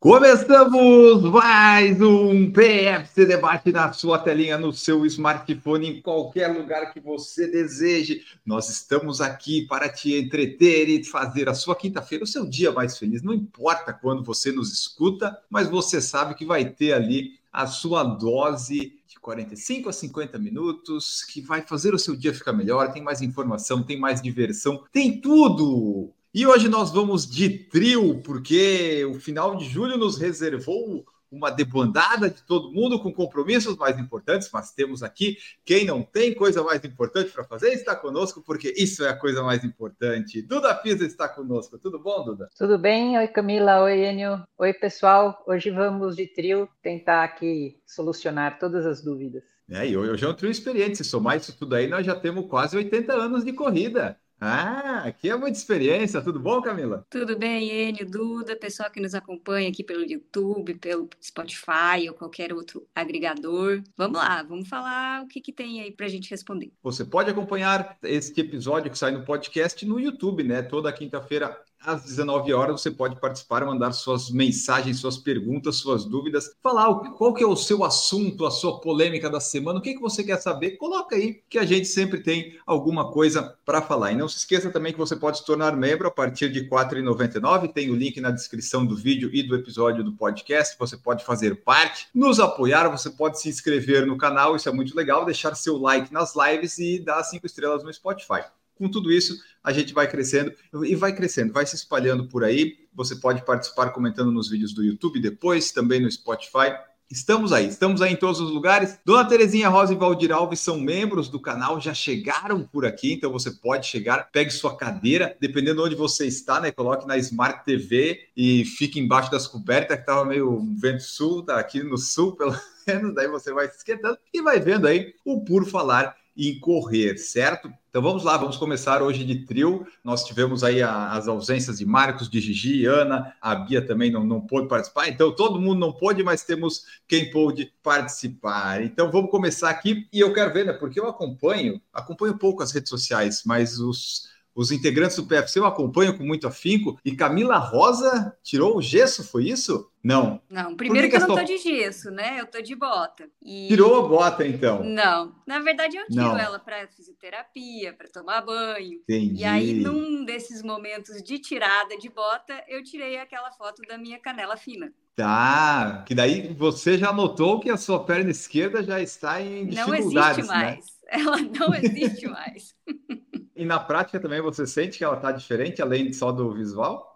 Começamos mais um PFC Debate na sua telinha, no seu smartphone, em qualquer lugar que você deseje. Nós estamos aqui para te entreter e fazer a sua quinta-feira o seu dia mais feliz. Não importa quando você nos escuta, mas você sabe que vai ter ali a sua dose de 45 a 50 minutos, que vai fazer o seu dia ficar melhor. Tem mais informação, tem mais diversão, tem tudo e hoje nós vamos de trio, porque o final de julho nos reservou uma debandada de todo mundo com compromissos mais importantes, mas temos aqui quem não tem coisa mais importante para fazer está conosco, porque isso é a coisa mais importante. Duda Pisa está conosco. Tudo bom, Duda? Tudo bem? Oi, Camila. Oi, Enio. Oi, pessoal. Hoje vamos de trio tentar aqui solucionar todas as dúvidas. É, e hoje é um trio experiente. Se somar isso tudo aí, nós já temos quase 80 anos de corrida. Ah, aqui é muita experiência. Tudo bom, Camila? Tudo bem, Enio, Duda, pessoal que nos acompanha aqui pelo YouTube, pelo Spotify ou qualquer outro agregador. Vamos lá, vamos falar o que, que tem aí para a gente responder. Você pode acompanhar este episódio que sai no podcast no YouTube, né? Toda quinta-feira às 19 horas você pode participar, mandar suas mensagens, suas perguntas, suas dúvidas, falar qual que é o seu assunto, a sua polêmica da semana, o que, que você quer saber, coloca aí que a gente sempre tem alguma coisa para falar. E não se esqueça também que você pode se tornar membro a partir de R$ 4,99, tem o link na descrição do vídeo e do episódio do podcast, você pode fazer parte, nos apoiar, você pode se inscrever no canal, isso é muito legal, deixar seu like nas lives e dar cinco estrelas no Spotify. Com tudo isso, a gente vai crescendo e vai crescendo, vai se espalhando por aí. Você pode participar comentando nos vídeos do YouTube depois, também no Spotify. Estamos aí, estamos aí em todos os lugares. Dona Terezinha Rosa e Valdir Alves são membros do canal, já chegaram por aqui, então você pode chegar, pegue sua cadeira, dependendo de onde você está, né? Coloque na Smart TV e fique embaixo das cobertas, que estava meio vento sul, tá aqui no sul, pelo menos, daí você vai se esquentando e vai vendo aí o Por Falar em Correr, certo? Então vamos lá, vamos começar hoje de trio. Nós tivemos aí a, as ausências de Marcos, de Gigi, Ana, a Bia também não, não pôde participar, então todo mundo não pôde, mas temos quem pôde participar. Então vamos começar aqui e eu quero ver, né? Porque eu acompanho, acompanho pouco as redes sociais, mas os os integrantes do PFC eu acompanho com muito afinco. E Camila Rosa tirou o gesso, foi isso? Não. Não, primeiro que, que, eu não tô de gesso, né? Eu tô de bota. E... Tirou a bota, então? Não. Na verdade, eu tiro não. ela para fisioterapia, para tomar banho. Entendi. E aí, num desses momentos de tirada de bota, eu tirei aquela foto da minha canela fina. Tá, que daí você já notou que a sua perna esquerda já está em dificuldades, Não existe mais. Né? Ela não existe mais. E na prática também você sente que ela está diferente, além só do visual?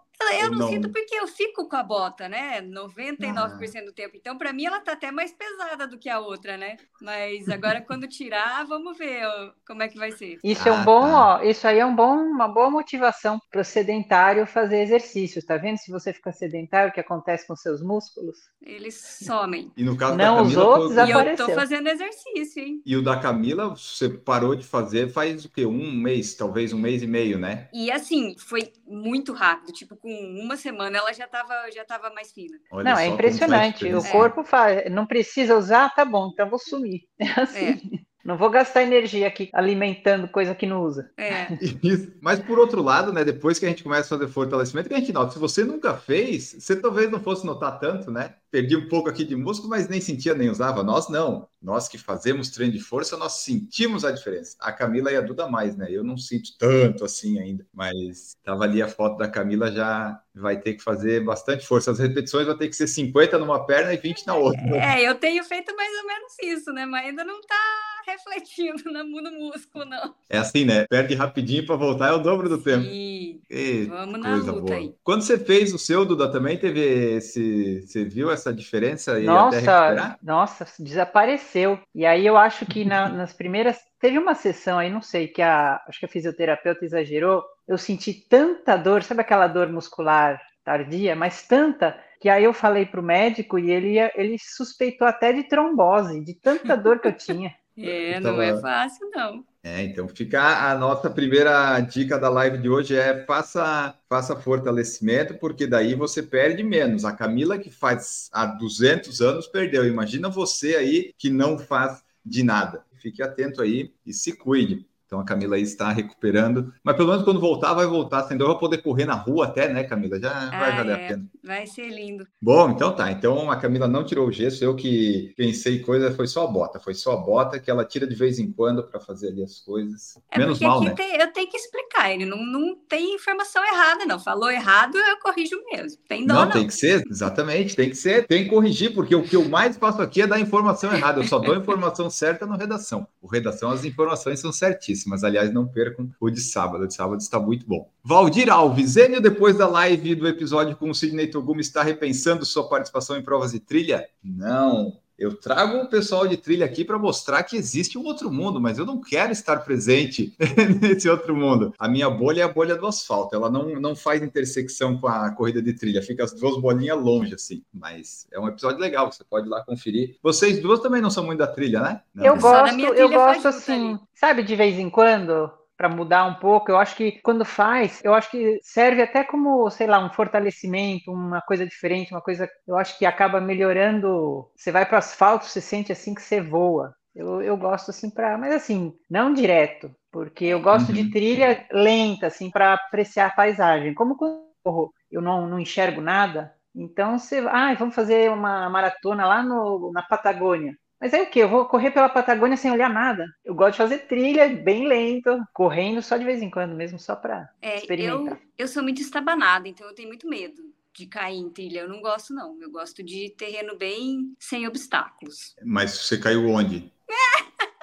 Eu não, não, sinto porque eu fico com a bota, né? 99% ah. do tempo. Então, para mim, ela tá até mais pesada do que a outra, né? Mas agora, quando tirar, vamos ver ó, como é que vai ser. Isso ah, é um bom, tá. ó. Isso aí é um bom, uma boa motivação para o sedentário fazer exercícios, tá vendo? Se você fica sedentário, o que acontece com seus músculos? Eles somem. E no caso não, da Camila, os outros tô... E eu tô fazendo exercício, hein? E o da Camila, você parou de fazer faz o quê? Um mês, talvez um mês e meio, né? E assim, foi muito rápido, tipo, com uma semana ela já estava já tava mais fina. Olha não, é impressionante. O corpo faz, não precisa usar, tá bom, então vou sumir. É assim. Não vou gastar energia aqui alimentando coisa que não usa. É. Isso. Mas por outro lado, né, depois que a gente começa a fazer fortalecimento, que a gente nota, se você nunca fez, você talvez não fosse notar tanto, né? Perdi um pouco aqui de músculo, mas nem sentia nem usava. Nós não. Nós que fazemos treino de força, nós sentimos a diferença. A Camila e a Duda mais, né? Eu não sinto tanto assim ainda, mas tava ali a foto da Camila já vai ter que fazer bastante força. As repetições vão ter que ser 50 numa perna e 20 na outra. É, eu tenho feito mais ou menos isso, né? Mas ainda não tá refletindo no músculo, não. É assim, né? Perde rapidinho para voltar é o dobro do tempo. Sim. Vamos na luta boa. aí. Quando você fez o seu, Duda, também teve esse. Você viu essa diferença? E nossa, nossa, desapareceu. E aí eu acho que na, nas primeiras. Teve uma sessão aí, não sei, que a. Acho que a fisioterapeuta exagerou. Eu senti tanta dor, sabe aquela dor muscular tardia, mas tanta que aí eu falei para o médico e ele, ele suspeitou até de trombose, de tanta dor que eu tinha. É, não é fácil, não. É, então fica a nossa primeira dica da live de hoje é faça, faça fortalecimento, porque daí você perde menos. A Camila que faz há 200 anos perdeu. Imagina você aí que não faz de nada. Fique atento aí e se cuide. Então a Camila aí está recuperando. Mas pelo menos quando voltar, vai voltar. Então vai poder correr na rua até, né, Camila? Já ah, vai valer é. a pena. Vai ser lindo. Bom, então tá. Então a Camila não tirou o gesso. Eu que pensei coisa, foi só a bota. Foi só a bota que ela tira de vez em quando para fazer ali as coisas. É Menos mal, né? Tem, eu tenho que explicar. Ele não, não tem informação errada, não. Falou errado, eu corrijo mesmo. Tem dó, não, não. tem que ser. Exatamente. Tem que ser. Tem que corrigir, porque o que eu mais faço aqui é dar informação errada. Eu só dou a informação certa no redação. O redação, as informações são certíssimas. Aliás, não percam o de sábado. O de sábado está muito bom. Valdir Alves, Enio, depois da live do episódio com o Sidney Togumi, está repensando sua participação em provas de trilha? Não. Eu trago o pessoal de trilha aqui para mostrar que existe um outro mundo, mas eu não quero estar presente nesse outro mundo. A minha bolha é a bolha do asfalto, ela não, não faz intersecção com a corrida de trilha, fica as duas bolinhas longe, assim. Mas é um episódio legal, você pode ir lá conferir. Vocês duas também não são muito da trilha, né? Não. Eu gosto, eu gosto assim, sabe, de vez em quando, para mudar um pouco. Eu acho que quando faz, eu acho que serve até como, sei lá, um fortalecimento, uma coisa diferente, uma coisa, eu acho que acaba melhorando. Você vai para o asfalto, você sente assim que você voa. Eu, eu gosto assim para, mas assim, não direto, porque eu gosto uhum. de trilha lenta assim para apreciar a paisagem. Como quando eu não, não enxergo nada, então você, ah, vamos fazer uma maratona lá no, na Patagônia. Mas é o que? Eu vou correr pela Patagônia sem olhar nada. Eu gosto de fazer trilha bem lento, correndo só de vez em quando mesmo, só para é, experimentar. Eu, eu sou muito estabanada, então eu tenho muito medo de cair em trilha. Eu não gosto, não. Eu gosto de terreno bem sem obstáculos. Mas você caiu onde?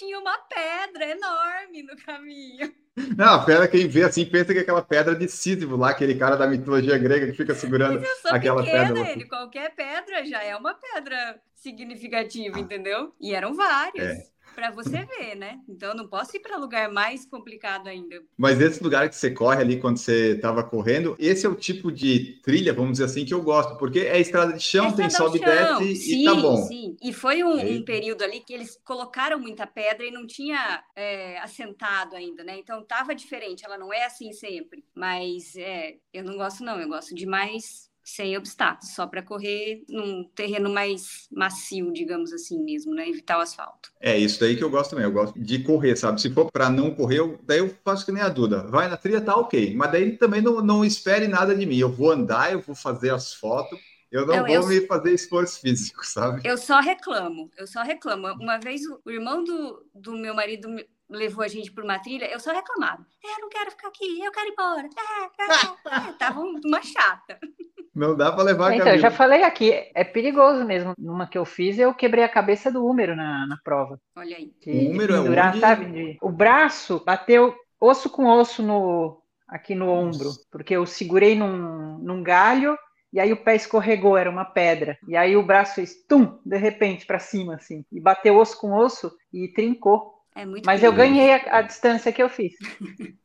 Tinha uma pedra enorme no caminho. Não, a pedra, quem vê assim, pensa que é aquela pedra de Sísifo lá, aquele cara da mitologia grega que fica segurando aquela pequena, pedra. Ele, qualquer pedra já é uma pedra significativa, entendeu? E eram vários. É para você ver, né? Então não posso ir para lugar mais complicado ainda. Mas esse lugar que você corre ali quando você estava correndo, esse é o tipo de trilha, vamos dizer assim, que eu gosto, porque é estrada de chão, é tem sobe e desce sim, e tá bom. Sim, e foi um, um, período ali que eles colocaram muita pedra e não tinha é, assentado ainda, né? Então tava diferente, ela não é assim sempre. Mas é, eu não gosto não, eu gosto de mais sem obstáculos, só para correr num terreno mais macio, digamos assim mesmo, né? Evitar o asfalto. É isso daí que eu gosto também. Eu gosto de correr, sabe? Se for para não correr, eu, daí eu faço que nem a Duda. Vai na trilha, tá ok. Mas daí também não, não espere nada de mim. Eu vou andar, eu vou fazer as fotos. Eu não, não vou eu... me fazer esforço físico, sabe? Eu só reclamo, eu só reclamo. Uma vez o irmão do, do meu marido levou a gente por uma trilha, eu só reclamava. É, eu não quero ficar aqui, eu quero ir embora. É, é, é. Tava uma chata. Não dá para levar a Então, eu já falei aqui, é perigoso mesmo. Numa que eu fiz, eu quebrei a cabeça do húmero na, na prova. Olha aí. De, o húmero de pendurar, é onde... sabe? De, o braço bateu osso com osso no, aqui no Nossa. ombro, porque eu segurei num, num galho e aí o pé escorregou, era uma pedra. E aí o braço fez tum, de repente, para cima, assim. E bateu osso com osso e trincou. É muito Mas eu ganhei a, a, distância que eu fiz.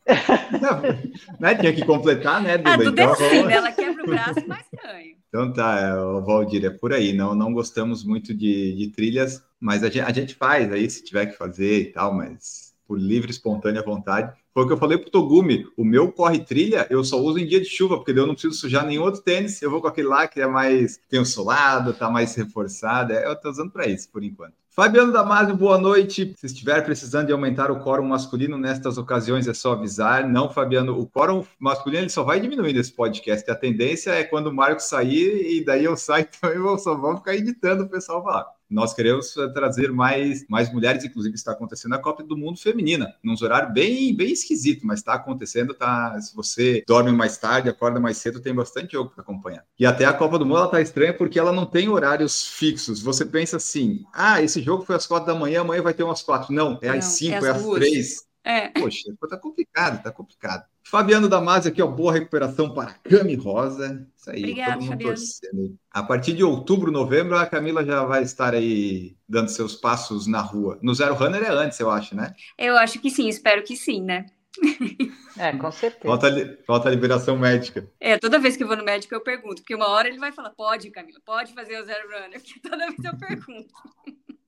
Não, né? Tinha que completar, né, Duda? Ah, tudo então, assim, né? Ela quebra o braço, mas ganha. Então tá, é, Valdir, é por aí. Não, não gostamos muito de, de trilhas, mas a gente, a gente faz aí, se tiver que fazer e tal, mas por livre, espontânea vontade. Foi o que eu falei pro Togumi, o meu corre trilha eu só uso em dia de chuva, porque eu não preciso sujar nenhum outro tênis, eu vou com aquele lá que é mais, tem o solado, tá mais reforçado, é, eu tô usando para isso, por enquanto. Fabiano Damasio, boa noite. Se estiver precisando de aumentar o quórum masculino nestas ocasiões, é só avisar. Não, Fabiano, o quórum masculino ele só vai diminuir nesse podcast. A tendência é quando o Marco sair e daí eu saio então só vamos ficar editando o pessoal falar. Nós queremos eh, trazer mais, mais mulheres, inclusive está acontecendo a Copa do Mundo feminina, num horário bem, bem esquisito, mas está acontecendo, tá? Se você dorme mais tarde, acorda mais cedo, tem bastante jogo para acompanhar. E até a Copa do Mundo ela tá estranha porque ela não tem horários fixos. Você pensa assim: ah, esse jogo foi às quatro da manhã, amanhã vai ter umas quatro. Não, é não, às cinco, é às, é às três. É. Poxa, tá complicado, tá complicado. Fabiano Damasio aqui, ó, boa recuperação para Cami Rosa. Isso aí, Obrigada, todo mundo Fabiano. torcendo. A partir de outubro, novembro, a Camila já vai estar aí dando seus passos na rua. No Zero Runner é antes, eu acho, né? Eu acho que sim, espero que sim, né? É, com certeza. Falta, falta a liberação médica. É, toda vez que eu vou no médico eu pergunto, porque uma hora ele vai falar, pode, Camila, pode fazer o Zero Runner, porque toda vez eu pergunto.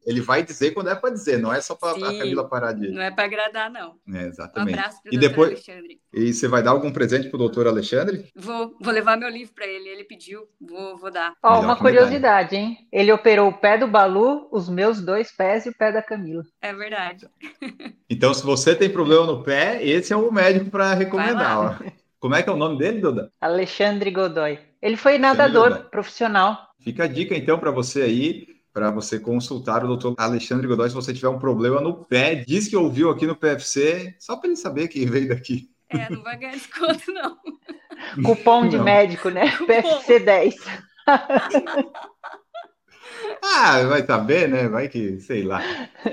Ele vai dizer quando é para dizer, não é só para a. Camila parar de. Não é para agradar, não. É, Um exatamente. abraço para o E doutor depois- Alexandre. E você vai dar algum presente pro doutor Alexandre? Vou, vou levar meu livro para ele. Ele pediu, vou, vou dar. Ó, uma curiosidade, hein? Ele operou o pé do Balu, os meus dois pés e o pé da Camila. É verdade. Então, se você tem problema no pé, esse é o médico para recomendar. Como é que é o nome dele, Duda? Alexandre Godoy. Ele foi nadador profissional. Fica a dica então para você aí, para você consultar o doutor Alexandre Godoy se você tiver um problema no pé. Diz que ouviu aqui no PFC, só para ele saber que veio daqui. É, não vai ganhar desconto, não. Cupom de Não. médico, né? Cupom. PFC 10. Ah, vai saber, né? Vai que, sei lá.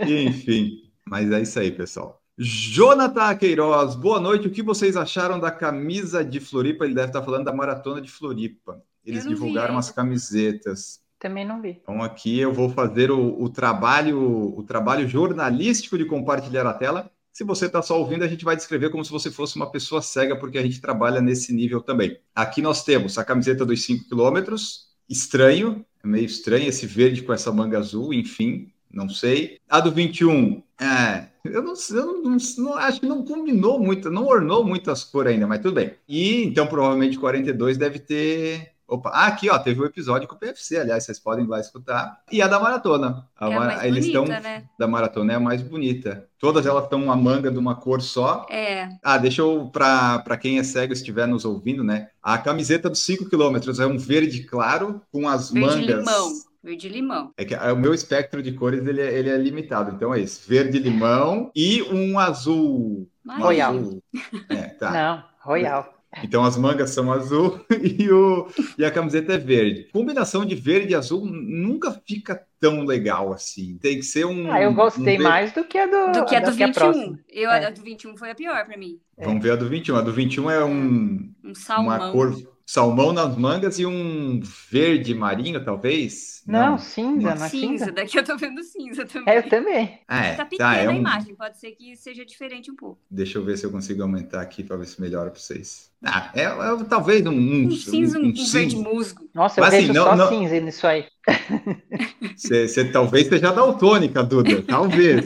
Enfim, mas é isso aí, pessoal. Jonathan Queiroz, boa noite. O que vocês acharam da camisa de Floripa? Ele deve estar falando da maratona de Floripa. Eles vi divulgaram ainda. as camisetas. Também não vi. Então aqui eu vou fazer o, o trabalho, o trabalho jornalístico de compartilhar a tela. Se você está só ouvindo, a gente vai descrever como se você fosse uma pessoa cega, porque a gente trabalha nesse nível também. Aqui nós temos a camiseta dos 5 quilômetros, estranho, é meio estranho esse verde com essa manga azul, enfim, não sei. A do 21, é, eu não, eu não, não- acho que não combinou muito, não ornou muito as cores ainda, mas tudo bem. E então provavelmente 42 deve ter. Opa, ah, aqui ó, teve um episódio com o PFC, aliás, vocês podem ir lá escutar. E a da maratona. A É a mais Eles bonita, estão né? da maratona é a mais bonita. Todas elas estão uma manga de uma cor só. É, Ah, deixa eu, para quem é cego e estiver nos ouvindo, né? A camiseta dos 5 quilômetros é um verde claro com as verde mangas. limão. Verde limão. É que é, o meu espectro de cores ele é, ele é limitado, então é isso: verde limão e um azul. Um Royal. azul. É, tá. Não, Royal. Então as mangas são azul e, o, e a camiseta é verde. Combinação de verde e azul nunca fica tão legal assim. Tem que ser um. Ah, eu gostei um mais do que a do, Do que a do da 21. próxima. Eu, É. A do 21 foi a pior para mim. Vamos ver a do 21. A do 21 é um, Um salmão. uma cor salmão nas mangas e um verde marinho, talvez? Não, cinza, Uma não é Cinza, cinza? daqui eu tô vendo cinza também. É, eu também. É, Tá tá, pequena é a um... imagem, pode ser que seja diferente um pouco. Deixa eu ver se eu consigo aumentar aqui para ver se melhora para vocês. Ah, é, é talvez um, um, Um cinza, um, um um verde cinza. musgo. Nossa, eu Mas, assim, vejo não- só não- cinza nisso aí. Você, você talvez seja daltônica, Duda. Talvez.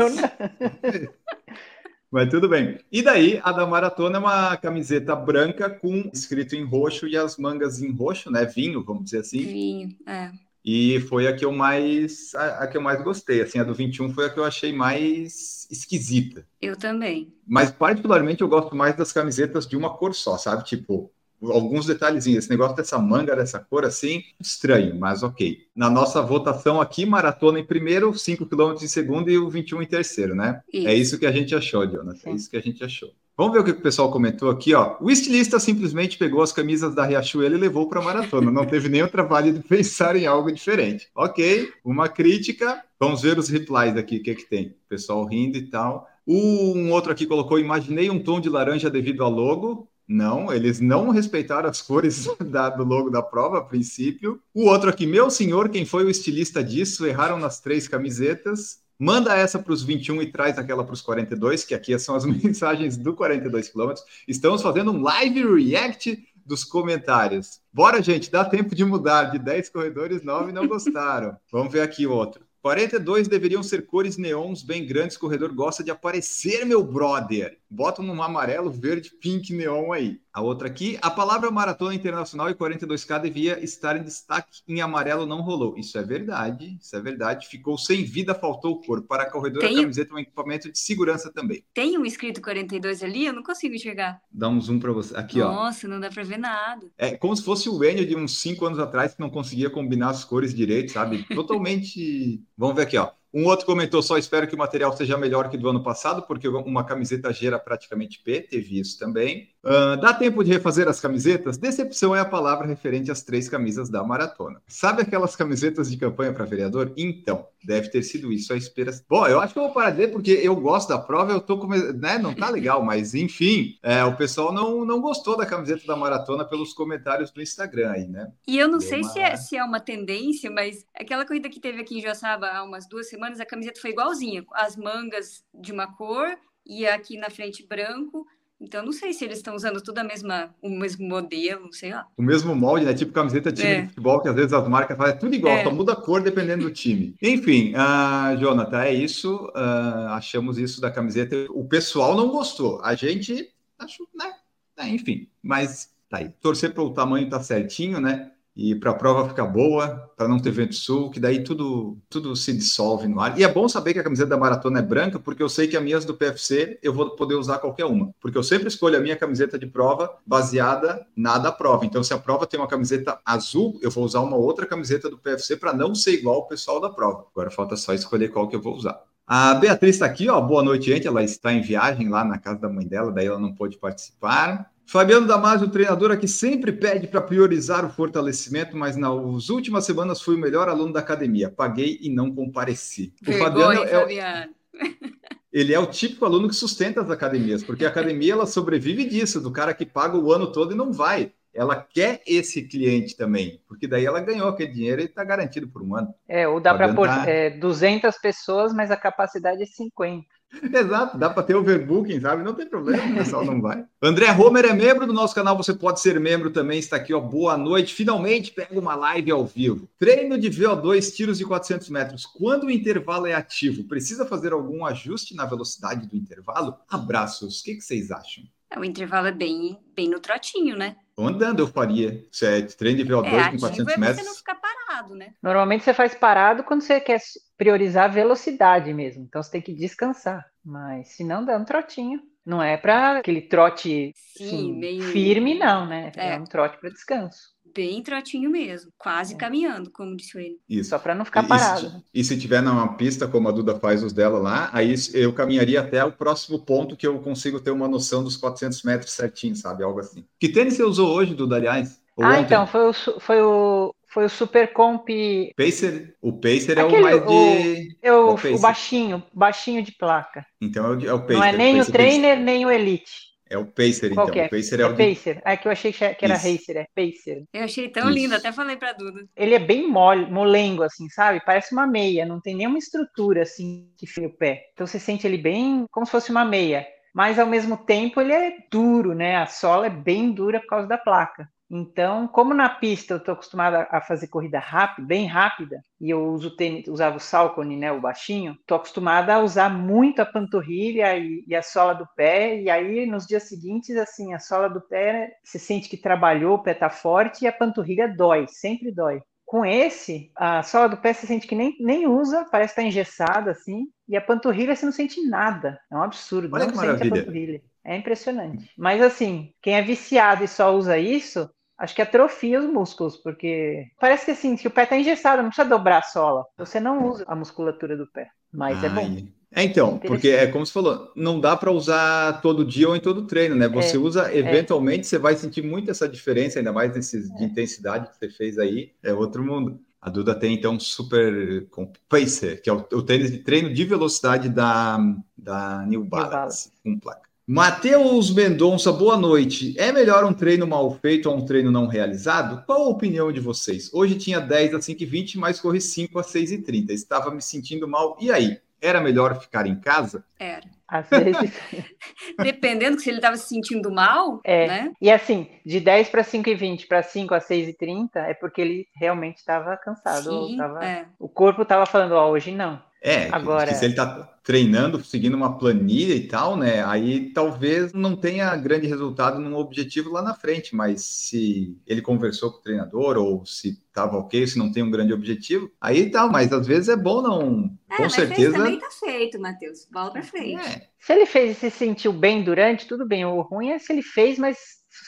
Mas tudo bem. E daí, a da maratona é uma camiseta branca com escrito em roxo e as mangas em roxo, né? Vinho, vamos dizer assim. Vinho, é. E foi a que eu mais a, a que eu mais gostei. Assim, a do 21 foi a que eu achei mais esquisita. Eu também. Mas particularmente eu gosto mais das camisetas de uma cor só, sabe? Tipo, alguns detalhezinhos. Esse negócio dessa manga, dessa cor assim, estranho, mas ok. Na nossa votação aqui, maratona em primeiro, 5 km em segundo e o 21 em terceiro, né? Isso. É isso que a gente achou, Jonas. É isso que a gente achou. Vamos ver o que o pessoal comentou aqui, ó. O estilista simplesmente pegou as camisas da Riachuelo e levou para a maratona. Não teve nem o trabalho de pensar em algo diferente. Ok, uma crítica. Vamos ver os replies aqui, o que, que tem. O pessoal rindo e tal. Um outro aqui colocou: imaginei um tom de laranja devido ao logo. Não, eles não respeitaram as cores da- do logo da prova a princípio. O outro aqui, meu senhor, quem foi o estilista disso? Erraram nas três camisetas. Manda essa para os 21 e traz aquela para os 42, que aqui são as mensagens do 42 quilômetros. Estamos fazendo um live react dos comentários. Bora, gente, dá tempo de mudar. De 10 corredores, 9 não gostaram. Vamos ver aqui outro. 42 deveriam ser cores neons bem grandes. Corredor gosta de aparecer, meu brother. Bota um amarelo, verde, pink neon aí. A outra aqui, a palavra maratona internacional e 42K devia estar em destaque. Em amarelo não rolou. Isso é verdade, isso é verdade. Ficou sem vida, faltou cor. Para a corredora, Tem- a camiseta é um equipamento de segurança também. Tem um escrito 42 ali? Eu não consigo enxergar. Dá um zoom para você. Aqui, ó. Nossa, não dá pra ver nada. É como se fosse o Enio de uns 5 anos atrás que não conseguia combinar as cores direito, sabe? Totalmente. Vamos ver aqui, ó. Um outro comentou: só espero que o material seja melhor que do ano passado, porque uma camiseta gera praticamente P, teve isso também. Ah, dá tempo de refazer as camisetas? Decepção é a palavra referente às três camisas da maratona. Sabe aquelas camisetas de campanha para vereador? Então, deve ter sido isso a esperança. Bom, eu acho que eu vou parar de ler, porque eu gosto da prova, eu tô com. Né? Não tá legal, mas enfim, é, o pessoal não, não gostou da camiseta da maratona pelos comentários do Instagram aí, né? E eu não sei uma- se, é, se é uma tendência, mas aquela corrida que teve aqui em Joaçaba há umas duas semanas, a camiseta foi igualzinha. As mangas de uma cor e aqui na frente branco. Então não sei se eles estão usando tudo a mesma, o mesmo modelo, sei lá. O mesmo molde, né? Tipo camiseta de time É. de futebol, que às vezes as marcas fazem tudo igual, É. só muda a cor dependendo do time. Enfim, ah, Jonathan, é isso. ah, achamos isso da camiseta. O pessoal não gostou. A gente achou, né? É, enfim, mas tá aí. Torcer para o tamanho tá certinho, né? E para a prova ficar boa, para não ter vento sul, que daí tudo, tudo se dissolve no ar. E é bom saber que a camiseta da maratona é branca, porque eu sei que as minhas do PFC eu vou poder usar qualquer uma. Porque eu sempre escolho a minha camiseta de prova baseada na da prova. Então, se a prova tem uma camiseta azul, eu vou usar uma outra camiseta do PFC para não ser igual ao pessoal da prova. Agora falta só escolher qual que eu vou usar. A Beatriz está aqui, ó. Boa noite, gente. Ela está em viagem lá na casa da mãe dela, daí ela não pôde participar. Fabiano Damasio, treinador que sempre pede para priorizar o fortalecimento, mas nas últimas semanas fui o melhor aluno da academia. Paguei e não compareci. O Vergonha, Fabiano é, o- Fabiano. ele é o típico aluno que sustenta as academias, porque a academia ela sobrevive disso, do cara que paga o ano todo e não vai. Ela quer esse cliente também, porque daí ela ganhou aquele dinheiro e está garantido por um ano. É, ou dá para Fabiano pôr tá- é, 200 pessoas, mas a capacidade é 50. Exato, dá para ter overbooking, sabe? Não tem problema, o pessoal não vai. André Homer é membro do nosso canal, você pode ser membro também, está aqui, ó. Boa noite. Finalmente pega uma live ao vivo. Treino de VO2, tiros de 400 metros. Quando o intervalo é ativo, precisa fazer algum ajuste na velocidade do intervalo? Abraços. O que, que vocês acham? É, O intervalo é bem, bem no trotinho, né? Andando eu faria. Se é treino de VO2 É, com ativo 400 é você metros. não ficar parado, né? Normalmente você faz parado quando você quer priorizar a velocidade mesmo. Então você tem que descansar. Mas se não, dá um trotinho. Não é para aquele trote Sim, assim, meio- firme, não, né? É, É. um trote para descanso. Bem trotinho mesmo. Quase caminhando, como disse o ele. Isso. Só para não ficar E- parado. E, se- e se tiver numa pista, como a Duda faz os dela lá, aí eu caminharia até o próximo ponto que eu consigo ter uma noção dos 400 metros certinho, sabe? Algo assim. Que tênis você usou hoje, Duda, aliás? Ou Ah, ontem? então, foi o, foi o, foi o Super Comp, Pacer, o Pacer é Aquele- o mais de... eu, o Pacer. o baixinho, baixinho de placa. Então é o, de- é o Pacer. Não é nem o Pacer, trainer, nem o Elite. É o Pacer, Qual então. é? O Pacer é, o de... Pacer. É que eu achei que era Isso. Racer, é Pacer. Eu achei tão Isso. lindo, até falei pra Duda. Ele é bem mole, molengo, assim, sabe? Parece uma meia, não tem nenhuma estrutura, assim, que fia o pé. Então você sente ele bem como se fosse uma meia. Mas, ao mesmo tempo, ele é duro, né? A sola é bem dura por causa da placa. Então, como na pista eu estou acostumada a fazer corrida rápida, bem rápida, e eu uso tênis, usava o Salcone, né, o baixinho, estou acostumada a usar muito a panturrilha e, e a sola do pé, e aí nos dias seguintes, assim, a sola do pé, você sente que trabalhou, o pé tá forte, e a panturrilha dói, sempre dói. Com esse, a sola do pé você sente que nem, nem usa, parece estar engessada, assim, e a panturrilha você não sente nada. É um absurdo, Olha não que sente a maravilha. panturrilha. É impressionante. Mas assim, quem é viciado e só usa isso, acho que atrofia os músculos, porque parece que assim, que o pé está engessado, não precisa dobrar a sola. Você não usa a musculatura do pé. Mas é bom. Ai. É, então, porque é como você falou, não dá para usar todo dia ou em todo treino, né? Você É, usa, eventualmente, você vai sentir muito essa diferença, ainda mais nesses de intensidade que você fez aí, é outro mundo. A Duda tem, então, um super Pacer, que é o, o tênis de treino de velocidade da, da New Balance, Balance. com placa. Matheus Mendonça, boa noite. É melhor um treino mal feito ou um treino não realizado? Qual a opinião de vocês? Hoje tinha 10 a 5h20, mas corri 5 a 6h30. Estava me sentindo mal. E aí? Era melhor ficar em casa? Era. Às vezes. Dependendo que se ele estava se sentindo mal, É. né? E assim, de 10 para 5 e 20 para 5 a 6 e 30 é porque ele realmente estava cansado. Sim, tava- é. O corpo estava falando, ó, hoje não. É, Agora- se ele está treinando, seguindo uma planilha e tal, né? Aí talvez não tenha grande resultado num objetivo lá na frente, mas se ele conversou com o treinador ou se estava ok, se não tem um grande objetivo, aí tá, mas às vezes é bom não. É, com mas certeza. fez também tá feito, Matheus. Bola pra frente. É, Se ele fez e se sentiu bem durante, tudo bem. O ruim é se ele fez, mas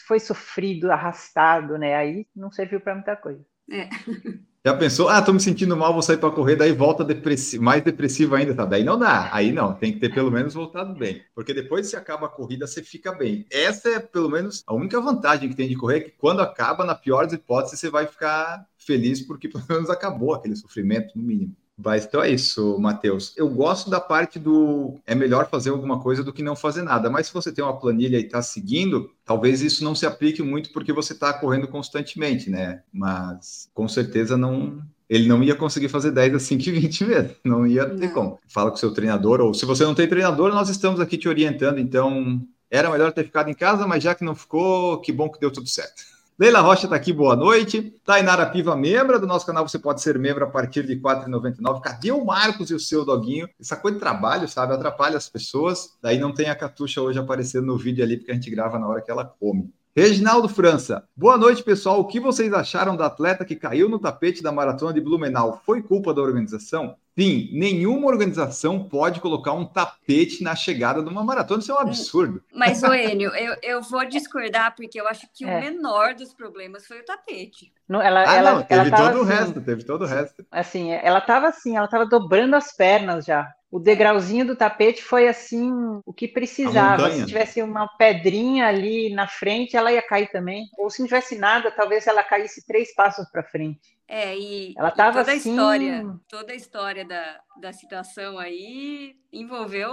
foi sofrido, arrastado, né? Aí não serviu para muita coisa. Já pensou? Ah, tô me sentindo mal, vou sair para correr, daí volta depressi- mais depressivo ainda, tá? Daí não dá. Aí não, tem que ter pelo menos voltado bem. Porque depois que você acaba a corrida, você fica bem. Essa é pelo menos a única vantagem que tem de correr, é que quando acaba, na pior das hipóteses, você vai ficar feliz porque pelo menos acabou aquele sofrimento, no mínimo. Mas então é isso, Matheus. Eu gosto da parte do é melhor fazer alguma coisa do que não fazer nada. Mas se você tem uma planilha e está seguindo, talvez isso não se aplique muito porque você está correndo constantemente, né? Mas com certeza não. Ele não ia conseguir fazer 10 a 5 e 20 mesmo. Não ia ter Não. como. Fala com o seu treinador, ou se você não tem treinador, nós estamos aqui te orientando, então Era melhor ter ficado em casa, mas já que não ficou, que bom que deu tudo certo. Leila Rocha está aqui, boa noite. Tainara Piva, membro do nosso canal, você pode ser membro a partir de R$ 4,99. Cadê o Marcos e o seu doguinho? Essa coisa de trabalho, sabe, atrapalha as pessoas. Daí não tem a Catuxa hoje aparecendo no vídeo ali, porque a gente grava na hora que ela come. Reginaldo França, boa noite, pessoal. O que vocês acharam da atleta que caiu no tapete da maratona de Blumenau? Foi culpa da organização? Sim, nenhuma organização pode colocar um tapete na chegada de uma maratona, isso é um absurdo. Mas, o Enio, eu, eu vou discordar, porque eu acho que é. o menor dos problemas foi o tapete. Não, ela, ah, ela, não, teve ela todo assim, o resto, teve todo o resto. Assim, ela estava assim, ela estava dobrando as pernas já o degrauzinho do tapete foi assim o que precisava. Se tivesse uma pedrinha ali na frente, ela ia cair também. Ou se não tivesse nada, talvez ela caísse três passos para frente. É, e, ela tava toda assim... a história, toda a história da, da situação aí envolveu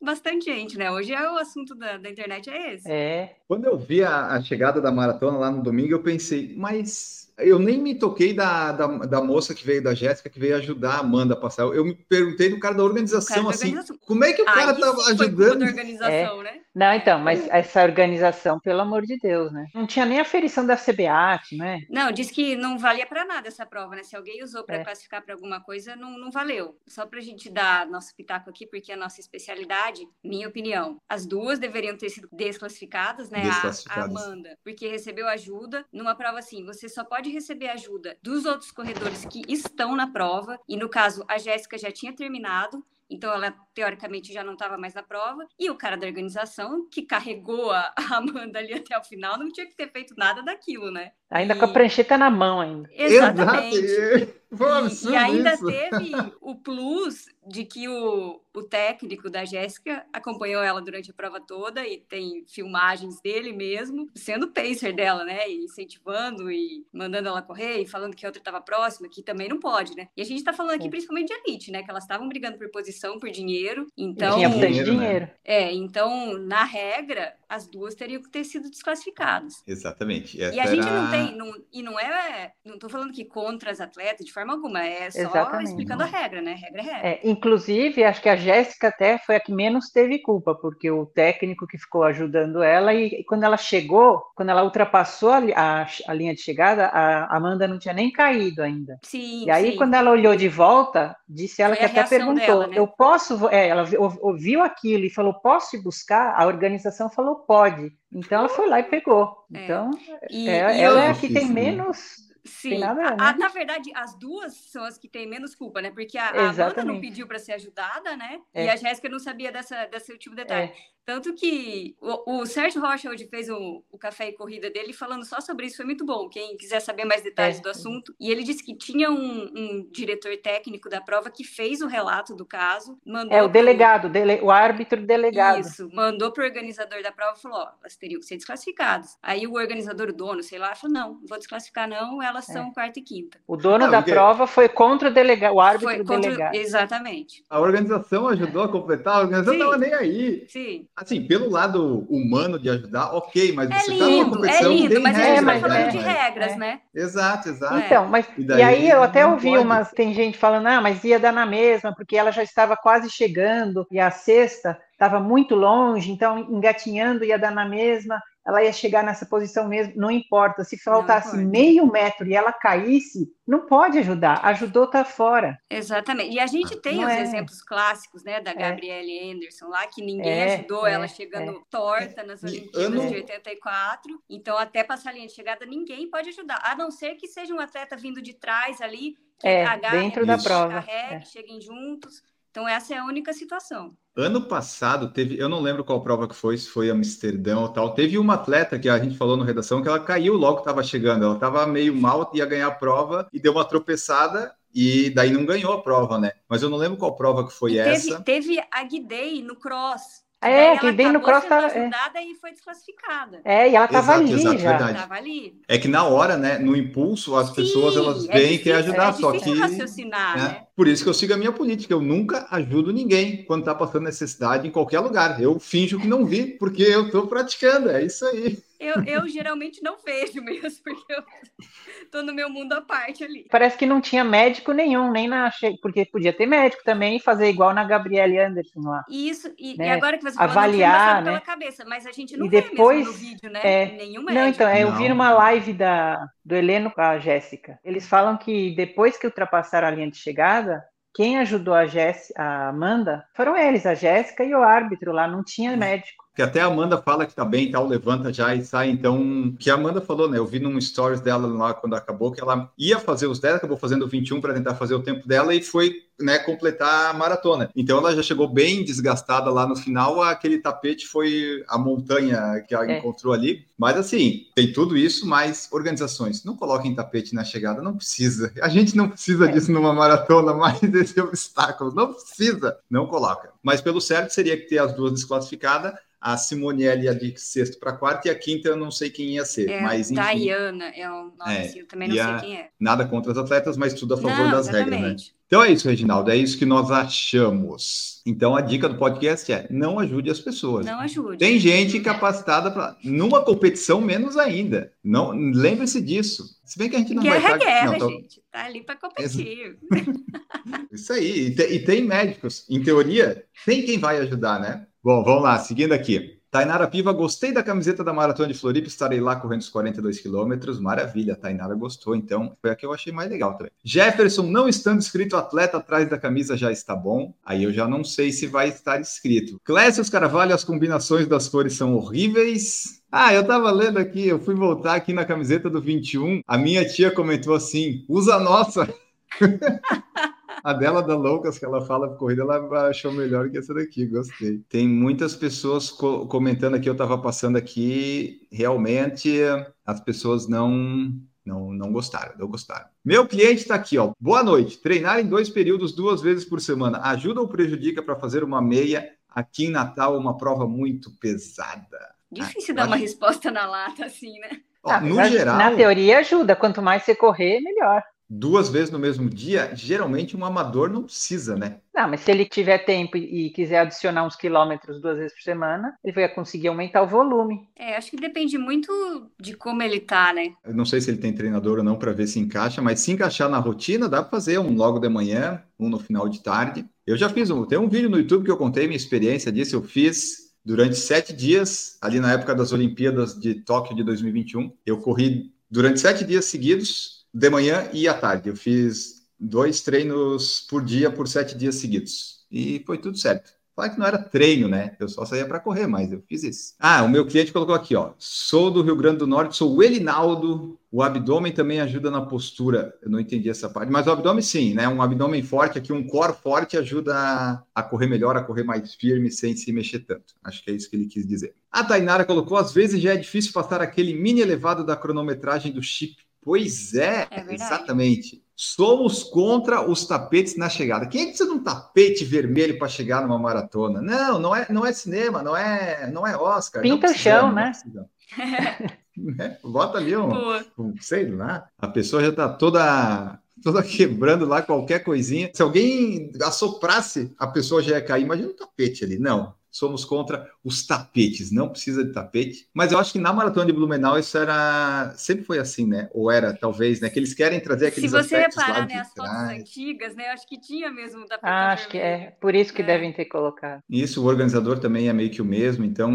bastante gente, né? Hoje é o assunto da, da internet é esse. É. Quando eu vi a, a chegada da maratona lá no domingo, eu pensei, mas eu nem me toquei da, da, da, moça que veio, da Jéssica, que veio ajudar a Amanda a passar. Eu me perguntei do cara da organização, cara da assim, organização. como é que o cara estava ajudando? organização, é. né? Não, então, mas essa organização, pelo amor de Deus, né? Não tinha nem aferição da CBAT, né? Não, disse que não valia para nada essa prova, né? Se alguém usou para é. classificar para alguma coisa, não, não valeu. Só para a gente dar nosso pitaco aqui, porque é a nossa especialidade, minha opinião, as duas deveriam ter sido desclassificadas, né? Desclassificadas. A, a Amanda, porque recebeu ajuda numa prova assim. Você só pode receber ajuda dos outros corredores que estão na prova, e no caso, a Jéssica já tinha terminado, então ela teoricamente já não estava mais na prova, e o cara da organização que carregou a Amanda ali até o final não tinha que ter feito nada daquilo, né? Ainda e... com a prancheta na mão ainda. Exatamente. E, e, ainda teve o plus de que o, o técnico da Jéssica acompanhou ela durante a prova toda e tem filmagens dele mesmo, sendo pacer dela, né? E incentivando e mandando ela correr e falando que a outra estava próxima, que também não pode, né? E a gente está falando aqui principalmente de elite, né? Que elas estavam brigando por posição, por dinheiro. Então, tinha dinheiro, dinheiro. Né? É, então, na regra, as duas teriam que ter sido desclassificadas. Exatamente. Essa e a gente não tem, não, e não é, não estou falando que contra as atletas de forma alguma, é só Exatamente. explicando a regra, né? Regra é regra. É, inclusive, acho que a Jéssica até foi a que menos teve culpa, porque o técnico que ficou ajudando ela, e, e quando ela chegou, quando ela ultrapassou a, a, a, linha de chegada, a Amanda não tinha nem caído ainda. Sim. E aí, sim. quando ela olhou de volta, disse ela foi que até perguntou: dela, né? Eu posso. É, ela ouviu aquilo e falou: Posso ir buscar? A organização falou: Pode. Então ela foi lá e pegou. É. Então, e, é, e ela eu... é a que tem menos Sim, nada, a, na verdade, as duas são as que têm menos culpa, né? Porque a, a Amanda não pediu para ser ajudada, né? É. E a Jéssica não sabia dessa, desse último detalhe. É. Tanto que o, o Sérgio Rocha hoje fez o, o café e corrida dele falando só sobre isso, foi muito bom. Quem quiser saber mais detalhes é. do assunto. E ele disse que tinha um, um, diretor técnico da prova que fez o relato do caso. Mandou é, o delegado, pro... dele, o árbitro delegado. Isso, mandou para o organizador da prova e falou: ó, elas teriam que ser desclassificadas. Aí o organizador, o dono, sei lá, falou: não, não vou desclassificar, não, elas são é. quarta e quinta. O dono da porque... prova foi contra o delegado, o árbitro foi contra... delegado. Exatamente. A organização ajudou a completar, a organização não estava nem aí. Sim. Assim, pelo lado humano de ajudar, ok, mas é você está numa competição, é lindo, mas regras, a gente está falando né? de regras, né? Exato, exato. Então, mas e, daí, e aí eu até ouvi pode. umas, tem gente falando, ah, mas ia dar na mesma, porque ela já estava quase chegando, e a sexta estava muito longe, então engatinhando ia dar na mesma ela ia chegar nessa posição mesmo, não importa. Se faltasse meio metro e ela caísse, não pode ajudar. Ajudou, tá fora. Exatamente. E a gente tem não os é. exemplos clássicos, né, da é. Gabrielle é. Anderson lá, que ninguém é, ajudou ela é, chegando é. torta nas Olimpíadas ano... de 84. Então, até passar a linha de chegada, ninguém pode ajudar. A não ser que seja um atleta vindo de trás ali, que é, agarre, dentro da prova. carregue, cheguem juntos. Então, essa é a única situação. Ano passado teve, eu não lembro qual prova que foi, se foi Amsterdã ou tal. Teve uma atleta que a gente falou no redação que ela caiu logo que estava chegando. Ela estava meio mal, ia ganhar a prova e deu uma tropeçada e daí não ganhou a prova, né? Mas eu não lembro qual prova que foi e essa. Teve, teve a Guidei no cross. É, que bem no cross tava. É. e foi desclassificada. É, e ela tava exato, ali exato, já. Verdade. Tava ali. É que na hora, né, no impulso, as Sim, pessoas elas é veem é que é ajudar, é só que raciocinar, né? né? Por isso que eu sigo a minha política. Eu nunca ajudo ninguém quando está passando necessidade em qualquer lugar. Eu finjo que não vi, porque eu estou praticando. É isso aí. Eu, eu geralmente não vejo mesmo, porque eu tô no meu mundo à parte ali. Parece que não tinha médico nenhum, nem na. porque podia ter médico também e fazer igual na Gabriele Anderson lá. Isso, e, né? e agora que você falou, Avaliar, não né? pela cabeça, mas a gente não e depois, no vídeo, né? É, Nenhum médico. Não, então, é, eu vi numa live da, do Heleno com a Jéssica. Eles falam que depois que ultrapassaram a linha de chegada, quem ajudou a, Jess, a Amanda foram eles, a Jéssica e o árbitro lá, não tinha médico que até a Amanda fala que tá bem tal, levanta já e sai. Então, que a Amanda falou, né? Eu vi num stories dela lá quando acabou que ela ia fazer os 10, acabou fazendo 21 para tentar fazer o tempo dela e foi né, completar a maratona. Então ela já chegou bem desgastada lá no final. Aquele tapete foi a montanha que ela é. encontrou ali. Mas assim, tem tudo isso, mas organizações não coloquem tapete na chegada, não precisa. A gente não precisa é. disso numa maratona, mais desse obstáculo. Não precisa, não coloca. Mas pelo certo seria que ter as duas desclassificadas a Simonielli ia de sexto para quarto e a quinta eu não sei quem ia ser. É, mas, enfim, Diana é o nome, é, assim, eu também não sei quem é. Nada contra os atletas, mas tudo a favor não, das exatamente. regras, né? Então é isso, Reginaldo, é isso que nós achamos. Então a dica do podcast é: não ajude as pessoas. Não ajude. Tem gente capacitada para numa competição menos ainda. Não lembre-se disso. Se bem que a gente não guerra vai é estar... guerra, não, gente. Tá ali para competir. isso aí. E tem, e tem médicos. Em teoria, tem quem vai ajudar, né? Bom, vamos lá, seguindo aqui. Tainara Piva, gostei da camiseta da Maratona de Floripa, estarei lá correndo os 42 quilômetros. Maravilha, Tainara gostou, então foi a que eu achei mais legal também. Jefferson, não estando escrito atleta atrás da camisa já está bom. Aí eu já não sei se vai estar escrito. Clécio Carvalho, as combinações das cores são horríveis. Ah, eu tava lendo aqui, eu fui voltar aqui na camiseta do 21. A minha tia comentou assim: usa a nossa. A dela da Loucas, que ela fala corrida, ela achou melhor que essa daqui, gostei. Tem muitas pessoas co comentando aqui, eu estava passando aqui, realmente as pessoas não não, não gostaram, não gostaram. Meu cliente está aqui, ó. Boa noite. Treinar em dois períodos, duas vezes por semana, ajuda ou prejudica para fazer uma meia aqui em Natal, uma prova muito pesada? Difícil ah, dar uma acho... resposta na lata, assim, né? Ó, ah, no geral. Na teoria ajuda, quanto mais você correr, melhor duas vezes no mesmo dia, geralmente um amador não precisa, né? Não, mas se ele tiver tempo e quiser adicionar uns quilômetros duas vezes por semana, ele vai conseguir aumentar o volume. É, acho que depende muito de como ele tá, né? Eu não sei se ele tem treinador ou não para ver se encaixa, mas se encaixar na rotina, dá para fazer um logo de manhã, um no final de tarde. Eu já fiz um, tem um vídeo no YouTube que eu contei minha experiência disso, eu fiz durante sete dias, ali na época das Olimpíadas de Tóquio de 2021. Eu corri durante sete dias seguidos, de manhã e à tarde. Eu fiz dois treinos por dia por sete dias seguidos. E foi tudo certo. Claro que não era treino, né? Eu só saía para correr, mas eu fiz isso. Ah, o meu cliente colocou aqui, ó. Sou do Rio Grande do Norte, sou o Elinaldo. O abdômen também ajuda na postura. Eu não entendi essa parte, mas o abdômen sim, né? Um abdômen forte aqui, um core forte ajuda a, correr melhor, a correr mais firme, sem se mexer tanto. Acho que é isso que ele quis dizer. A Tainara colocou: às vezes já é difícil passar aquele mini elevado da cronometragem do chip Pois é, é exatamente. Somos contra os tapetes na chegada. Quem é que precisa de um tapete vermelho para chegar numa maratona? Não, não é, não é cinema, não é, não é Oscar. Pinta o chão, né? né? Bota ali um, um, sei lá. A pessoa já está toda toda quebrando lá qualquer coisinha. Se alguém assoprasse, a pessoa já ia cair. Imagina um tapete ali. Não, somos contra os tapetes, não precisa de tapete. Mas eu acho que na maratona de Blumenau isso era sempre foi assim, né? Ou era talvez, né? Que eles querem trazer aqueles Se você reparar né, as fotos antigas, né? Eu acho que tinha mesmo tapete. Ah, acho que é por isso que é. devem ter colocado. Isso, o organizador também é meio que o mesmo, então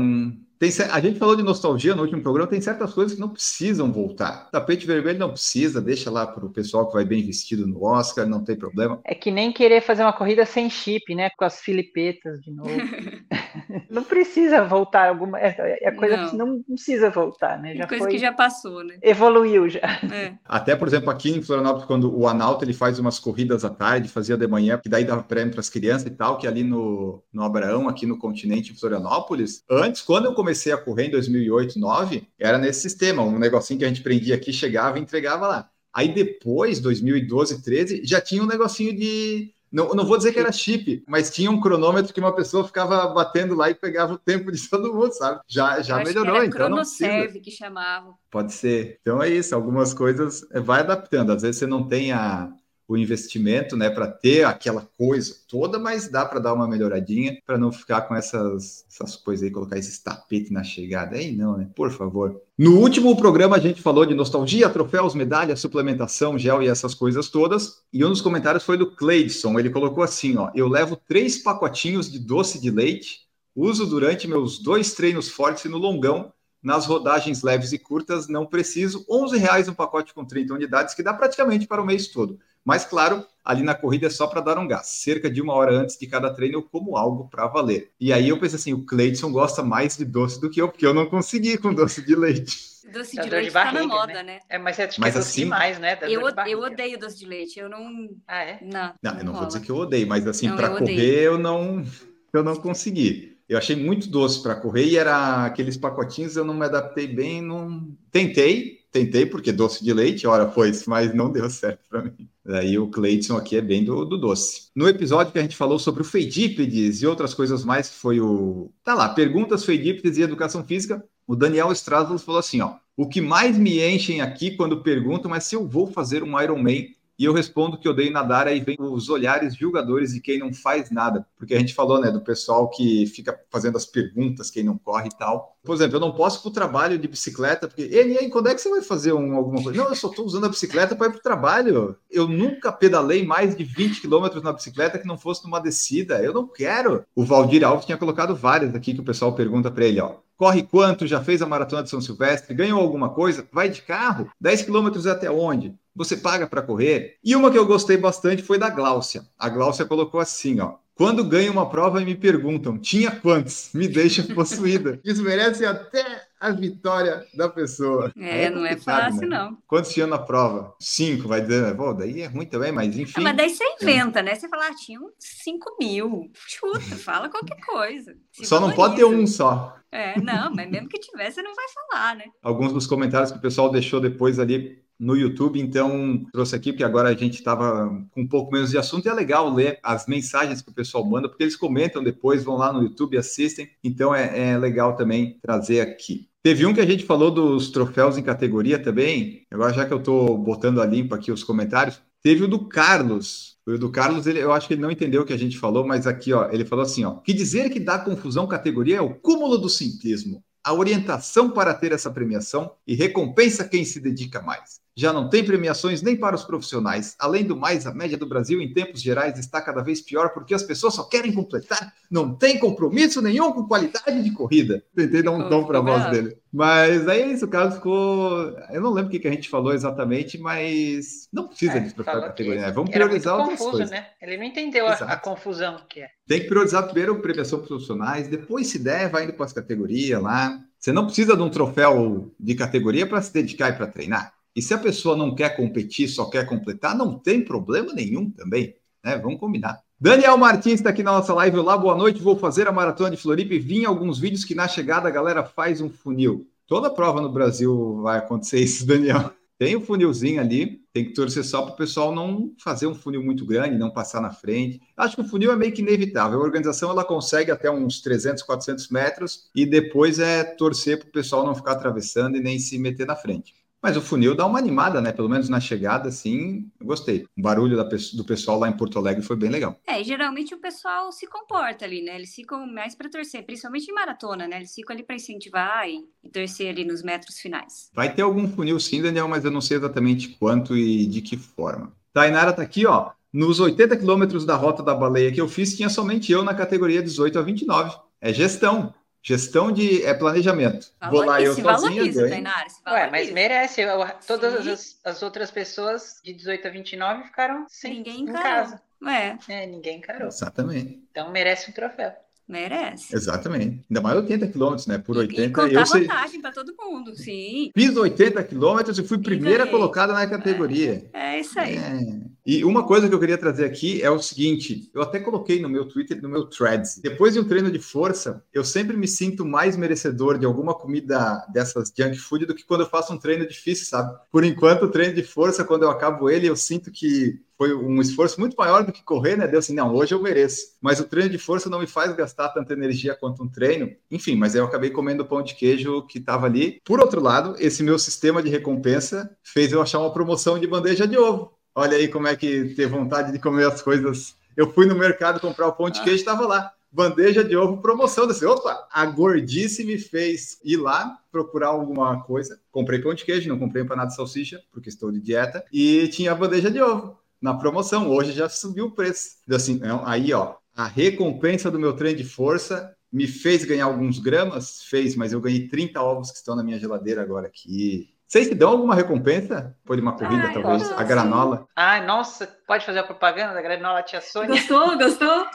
tem, a gente falou de nostalgia no último programa, tem certas coisas que não precisam voltar. Tapete vermelho não precisa, deixa lá para o pessoal que vai bem vestido no Oscar, não tem problema. É que nem querer fazer uma corrida sem chip, né? Com as filipetas de novo. não precisa voltar alguma. É, é coisa não. que não precisa voltar, né? Já coisa foi... que já passou, né? Evoluiu já. É. Até, por exemplo, aqui em Florianópolis, quando o Analto ele faz umas corridas à tarde, fazia de manhã, que daí dava prêmio para as crianças e tal, que ali no, no Abraão, aqui no continente em Florianópolis, antes, quando eu comecei a correr em 2008, 2009, era nesse sistema, um negocinho que a gente prendia aqui, chegava e entregava lá. Aí depois, 2012, 13, já tinha um negocinho de. Não, não vou dizer que era chip, mas tinha um cronômetro que uma pessoa ficava batendo lá e pegava o tempo de todo mundo, sabe? Já, já melhorou, então não precisa. que chamava. Pode ser. Então é isso, algumas coisas vai adaptando. Às vezes você não tem a, o investimento, né, para ter aquela coisa toda, mas dá para dar uma melhoradinha para não ficar com essas, essas coisas aí, colocar esses tapetes na chegada aí, não, né? Por favor. No último programa a gente falou de nostalgia, troféus, medalhas, suplementação, gel e essas coisas todas. E um dos comentários foi do Cleidson. Ele colocou assim: ó, eu levo três pacotinhos de doce de leite, uso durante meus dois treinos fortes no longão nas rodagens leves e curtas, não preciso. 11 reais um pacote com 30 unidades, que dá praticamente para o mês todo. Mas, claro, ali na corrida é só para dar um gás. Cerca de uma hora antes de cada treino, eu como algo para valer. E aí eu pensei assim: o Cleiton gosta mais de doce do que eu, porque eu não consegui com doce de leite. Doce de leite de barriga, tá na moda, né? né? É, mas é, mas é assim, demais, né? Eu, eu odeio doce de leite. Eu não. Ah, é? Não. Não, não eu não rola. vou dizer que eu odeio, mas assim, para correr eu não, eu não consegui. Eu achei muito doce para correr e era aqueles pacotinhos, eu não me adaptei bem, não tentei, tentei porque doce de leite, hora foi, mas não deu certo para mim. Daí o Cleiton aqui é bem do, do, doce. No episódio que a gente falou sobre o Feidípedes e outras coisas mais, foi o. Tá lá, perguntas, Feidípedes e educação física. O Daniel Strasbourg falou assim: ó, o que mais me enchem aqui quando perguntam é se eu vou fazer um Ironman e eu respondo que odeio nadar, aí vem os olhares julgadores de quem não faz nada. Porque a gente falou, né, do pessoal que fica fazendo as perguntas, quem não corre e tal. Por exemplo, eu não posso ir para o trabalho de bicicleta, porque, e aí, quando é que você vai fazer um, alguma coisa? Não, eu só estou usando a bicicleta para ir para o trabalho. Eu nunca pedalei mais de 20 quilômetros na bicicleta que não fosse numa descida. Eu não quero. O Valdir Alves tinha colocado várias aqui que o pessoal pergunta para ele, ó. Corre quanto? Já fez a maratona de São Silvestre? Ganhou alguma coisa? Vai de carro? 10 quilômetros até onde? Você paga para correr? E uma que eu gostei bastante foi da Gláucia. A Gláucia colocou assim, ó. Quando ganho uma prova e me perguntam, tinha quantos? Me deixa possuída. Isso merece até a vitória da pessoa. É, é não é fácil, né? não. Quantos tinha na prova? Cinco, vai dizer, pô, daí é ruim também, mas enfim. É, mas daí você inventa, né? Você fala, ah, tinha cinco mil. Chuta, fala qualquer coisa. Se só valoriza. não pode ter um só. É, não, mas mesmo que tivesse, você não vai falar, né? Alguns dos comentários que o pessoal deixou depois ali no YouTube, então trouxe aqui, porque agora a gente estava com um pouco menos de assunto, e é legal ler as mensagens que o pessoal manda, porque eles comentam depois, vão lá no YouTube, assistem, então é, é legal também trazer aqui. Teve um que a gente falou dos troféus em categoria também, agora já que eu estou botando a limpo aqui os comentários, teve o do Carlos, o do Carlos, ele, eu acho que ele não entendeu o que a gente falou, mas aqui, ó, ele falou assim, ó, que dizer que dá confusão categoria é o cúmulo do simplismo a orientação para ter essa premiação e recompensa quem se dedica mais. Já não tem premiações nem para os profissionais. Além do mais, a média do Brasil em tempos gerais está cada vez pior porque as pessoas só querem completar, não tem compromisso nenhum com qualidade de corrida. Tentei dar um tom para a voz dele. Mas aí é isso, o caso ficou. Eu não lembro o que a gente falou exatamente, mas não precisa é, de trocar categoria. Né? Vamos priorizar confuso, coisas. Né? Ele não entendeu a, a, confusão que é. Tem que priorizar primeiro premiação profissionais, depois, se der, vai indo para as categorias lá. Você não precisa de um troféu de categoria para se dedicar e para treinar. E se a pessoa não quer competir, só quer completar, não tem problema nenhum também, né? Vamos combinar. Daniel Martins está aqui na nossa live. Olá, boa noite. Vou fazer a maratona de Floripa e vim alguns vídeos que na chegada a galera faz um funil. Toda prova no Brasil vai acontecer isso, Daniel. Tem um funilzinho ali, tem que torcer só para o pessoal não fazer um funil muito grande, não passar na frente. Acho que o funil é meio que inevitável. A organização ela consegue até uns 300, 400 metros e depois é torcer para o pessoal não ficar atravessando e nem se meter na frente. Mas o funil dá uma animada, né? Pelo menos na chegada, assim, gostei. O barulho do pessoal lá em Porto Alegre foi bem legal. É, e geralmente o pessoal se comporta ali, né? Eles ficam mais para torcer, principalmente em maratona, né? Eles ficam ali para incentivar e, e, torcer ali nos metros finais. Vai ter algum funil sim, Daniel, mas eu não sei exatamente quanto e de que forma. Tainara tá aqui, ó. Nos 80 quilômetros da rota da baleia que eu fiz, tinha somente eu na categoria 18 a 29. É gestão. Gestão de é planejamento. Valorize, Vou lá eu se sozinha, valoriza, Tainara, se Ué, mas merece. Todas as, as, outras pessoas de 18 a 29 ficaram sem ninguém em casa. É. é, ninguém encarou. Exatamente. Então merece um troféu. Merece. Exatamente. Ainda mais 80 quilômetros, né? Por 80. E, e contar eu sei... vantagem para todo mundo, sim. Fiz 80 quilômetros e fui primeira colocada na categoria. É, é isso aí. É. E uma coisa que eu queria trazer aqui é o seguinte: eu até coloquei no meu Twitter, no meu Threads. Depois de um treino de força, eu sempre me sinto mais merecedor de alguma comida dessas junk food do que quando eu faço um treino difícil, sabe? Por enquanto, o treino de força, quando eu acabo ele, eu sinto que foi um esforço muito maior do que correr, né? Deu assim, não, hoje eu mereço. Mas o treino de força não me faz gastar tanta energia quanto um treino. Enfim, mas eu acabei comendo pão de queijo que estava ali. Por outro lado, esse meu sistema de recompensa fez eu achar uma promoção de bandeja de ovo. Olha aí como é que ter vontade de comer as coisas. Eu fui no mercado comprar o pão de queijo, estava lá. Bandeja de ovo, promoção. Desse, opa, a gordice me fez ir lá procurar alguma coisa. Comprei pão de queijo, não comprei empanada de salsicha, porque estou de dieta. E tinha a bandeja de ovo na promoção. Hoje já subiu o preço. Assim, é aí, ó, a recompensa do meu treino de força me fez ganhar alguns gramas? Fez, mas eu ganhei 30 ovos que estão na minha geladeira agora aqui. Vocês que dão alguma recompensa? Por uma corrida, Ai, talvez? nossa. A granola? Ai, nossa, pode fazer a propaganda da granola tia Sônia? Gostou? Gostou?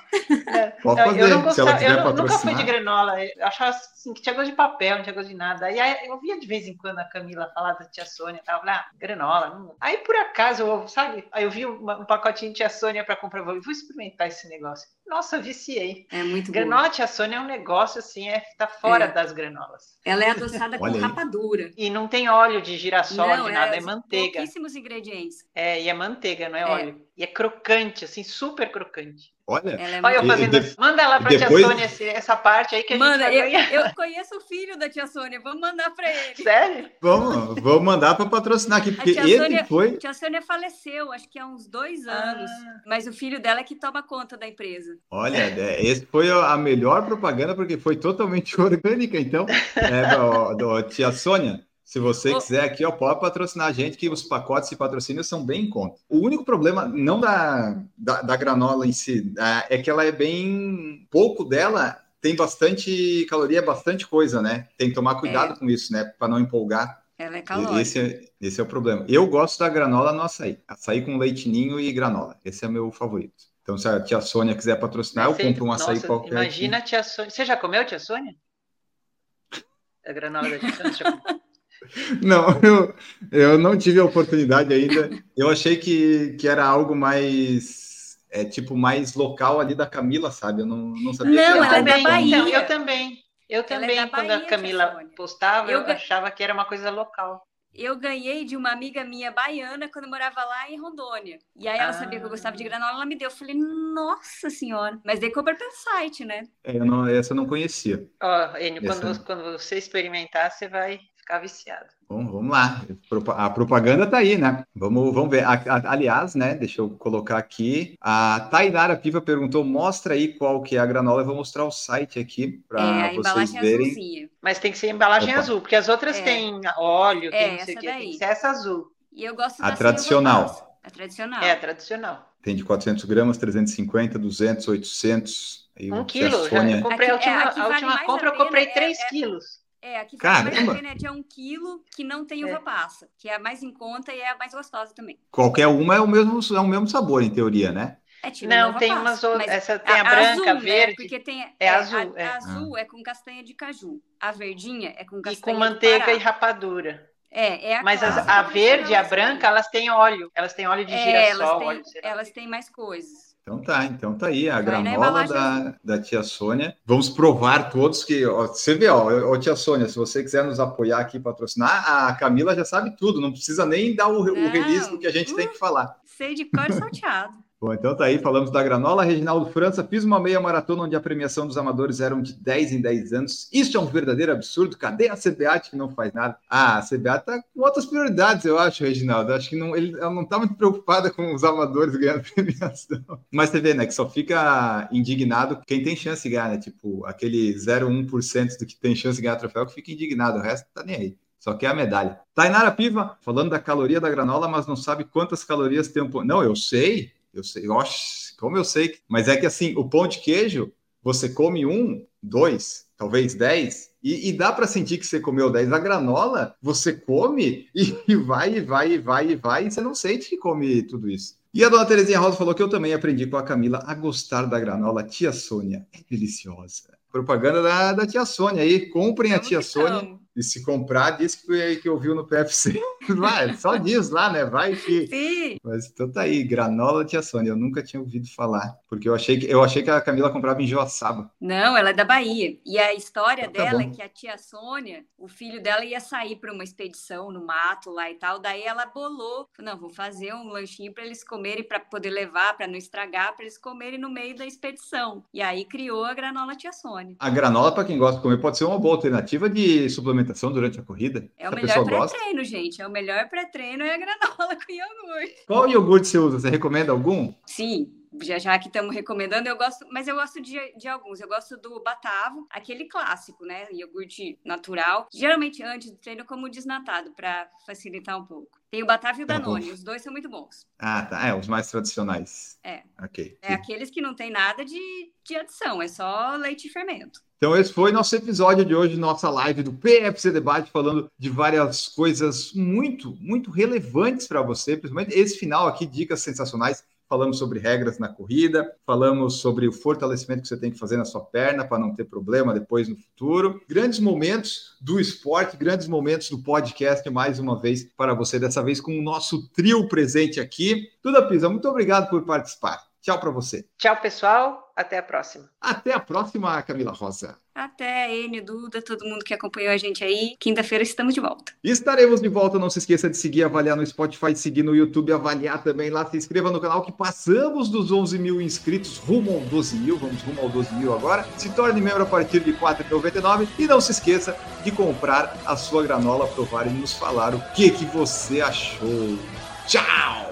Pode Eu- fazer, eu não se ela gostava, quiser eu nu- nunca fui de granola. Eu achava assim, que tinha gosto de papel, não tinha gosto de nada. E aí eu via de vez em quando a Camila falar da tia Sônia e tal. Eu falei, ah, granola. Não... Aí por acaso, eu, sabe? Aí eu vi uma- um pacotinho de tia Sônia para comprar. Eu falei, vou experimentar esse negócio. Nossa, eu viciei. É muito boa. Granola tia Sônia é um negócio assim, é, tá fora É. das granolas. Ela é adoçada com rapadura. E não tem óleo de girassol, Não, de nada, é são manteiga. Pouquíssimos ingredientes. É, e é manteiga, não é, É. óleo. E é crocante, assim, super crocante. Olha, Ela é Olha eu fazendo de-. Manda lá pra e depois- tia Sônia esse- essa parte aí que a gente Manda, vai eu, eu conheço o filho da tia Sônia, vamos mandar para ele. Sério? vamos, vamos mandar para patrocinar aqui, porque tia esse Sônia- foi. Tia Sônia faleceu, acho que há uns dois anos. Ah. Mas o filho dela é que toma conta da empresa. Olha, é, esse foi a melhor propaganda, porque foi totalmente orgânica. Então, é, ó, do- tia Sônia, se você quiser aqui, ó, pode patrocinar a gente, que os pacotes de patrocínio são bem em conta. O único problema, não da, da, da granola em si, é que ela é bem. Pouco dela tem bastante caloria, bastante coisa, né? Tem que tomar cuidado com isso, né? Para não empolgar. Ela é calórica. Esse é, esse é o problema. Eu gosto da granola no açaí. Açaí com leitinho e granola. Esse é meu favorito. Então, se a tia Sônia quiser patrocinar, eu Você- compro um açaí Nossa, qualquer. Imagina a tia Sônia. Você já comeu, tia Sônia? A granola da tia Sônia? Não, eu, eu não tive a oportunidade ainda. Eu achei que, que era algo mais, é, tipo, mais local ali da Camila, sabe? Eu não, não sabia Não, que eu ela é da também, Bahia. então, eu também. Eu é também, da quando Bahia, a Camila Sônia. postava, eu, Eu ga- achava que era uma coisa local. Eu ganhei de uma amiga minha baiana quando eu morava lá em Rondônia. E aí ela Ah. sabia que eu gostava de granola, ela me deu. Eu falei, nossa senhora. Mas daí compra pelo site, né? É, eu não, essa eu não conhecia. Ó, Enio, quando, quando você experimentar, você vai ficar viciado. Bom, vamos lá. A propaganda tá aí, né? Vamos, vamos ver. A- a- aliás, né? Deixa eu colocar aqui. A Tainara Piva perguntou: mostra aí qual que é a granola. Eu vou mostrar o site aqui é, para a vocês embalagem verem. azulzinha. Mas tem que ser embalagem Opa. azul, porque as outras É. têm óleo, É, tem não sei o essa quê, tem daí. que ser essa azul. E eu gosto A da tradicional. A tradicional. É a tradicional. Tem de 400 gramas, 350, 200, 800. Aí Um quilo. Já, eu comprei a Aqui- é, última, aqui a vale última mais compra, a eu comprei pena, é- 3 é- quilos. É, aqui faz mais Caramba! a pena é de um quilo que não tem uva É. passa, que é a mais em conta e é a mais gostosa também. Qualquer uma é o mesmo, é o mesmo sabor, em teoria, né? É tira Não, uva tem passa, umas outras. Essa tem a, branca, azul, verde. Né? Porque tem, É azul, A, é. a azul é com castanha de caju. A verdinha é com E castanha com do manteiga Pará. e rapadura. É, é a Mas as- a verde e a branca, elas têm óleo. Elas têm óleo de É, girassol. elas óleo, têm, lá. elas têm mais coisas. Então tá, então tá aí a Vai granola da, da tia Sônia. Vamos provar todos que, ó, você vê, ó, ó, tia Sônia, se você quiser nos apoiar aqui, patrocinar, a Camila já sabe tudo, não precisa nem dar o, o release do que a gente tem que falar. Sei de cor salteado. Bom, então tá aí, falamos da granola. Reginaldo França, fiz uma meia maratona onde a premiação dos amadores eram de 10 em 10 anos. Isso é um verdadeiro absurdo. Cadê a CBAT que não faz nada? Ah, a CBAT tá com outras prioridades, eu acho, Reginaldo. Acho que não, ele, ela não tá muito preocupada com os amadores ganhando premiação. Mas você vê, né, que só fica indignado quem tem chance de ganhar, né? Tipo, aquele 0,1% do que tem chance de ganhar troféu que fica indignado, o resto tá nem aí. Só quer a medalha. Tainara Piva, falando da caloria da granola, mas não sabe quantas calorias tem um pão. Não, eu sei, eu sei, oxe, como eu sei. Mas é que assim, o pão de queijo, você come um, dois, talvez dez, e, e dá para sentir que você comeu dez. A granola, você come e, e vai, e vai, e vai, e vai, e você não sente que come tudo isso. E a dona Terezinha Rosa falou que eu também aprendi com a Camila a gostar da granola. Tia Sônia, é deliciosa. Propaganda da, da tia Sônia aí. Comprem a tia Sônia. E se comprar, diz que, foi- que ouviu no PFC. Vai, só diz lá, né? Vai que. Sim. Mas então tá aí, granola tia Sônia. Eu nunca tinha ouvido falar. Porque eu achei que, eu achei que a Camila comprava em Joaçaba. Não, ela é da Bahia. E a história Então tá dela bom. é que a tia Sônia, o filho dela ia sair para uma expedição no mato lá e tal. Daí ela bolou, não, vou fazer um lanchinho para eles comerem, para poder levar, para não estragar, para eles comerem no meio da expedição. E aí criou a granola tia Sônia. A granola, para quem gosta de comer, pode ser uma boa alternativa de suplementação suplementação durante a corrida? É o melhor pré-treino, gente. É o melhor pré-treino é a granola com iogurte. Qual iogurte você usa? Você recomenda algum? Sim, já já que estamos recomendando, eu gosto, mas eu gosto de, de alguns. Eu gosto do Batavo, aquele clássico, né? Iogurte natural. Geralmente antes do treino, como desnatado, para facilitar um pouco. Tem o Batavo e o tá Danone, os dois são muito bons. Ah, tá. É, os mais tradicionais. É. Ok. É aqueles que não tem nada de, de adição, é só leite e fermento. Então, esse foi nosso episódio de hoje, nossa live do PFC Debate, falando de várias coisas muito, muito relevantes para você, principalmente esse final aqui, dicas sensacionais falamos sobre regras na corrida, falamos sobre o fortalecimento que você tem que fazer na sua perna para não ter problema depois no futuro. Grandes momentos do esporte, grandes momentos do podcast, mais uma vez para você, dessa vez com o nosso trio presente aqui. Duda Pisa, muito obrigado por participar. Tchau para você. Tchau, pessoal. Até a próxima. Até a próxima, Camila Rosa. Até, Enio, Duda, todo mundo que acompanhou a gente aí. Quinta-feira estamos de volta. Estaremos de volta. Não se esqueça de seguir, avaliar no Spotify, seguir no YouTube, avaliar também lá. Se inscreva no canal que passamos dos 11 mil inscritos, rumo ao 12 mil. Vamos rumo ao 12 mil agora. Se torne membro a partir de R$ 4,99. E não se esqueça de comprar a sua granola, provar e nos falar o que, que você achou. Tchau!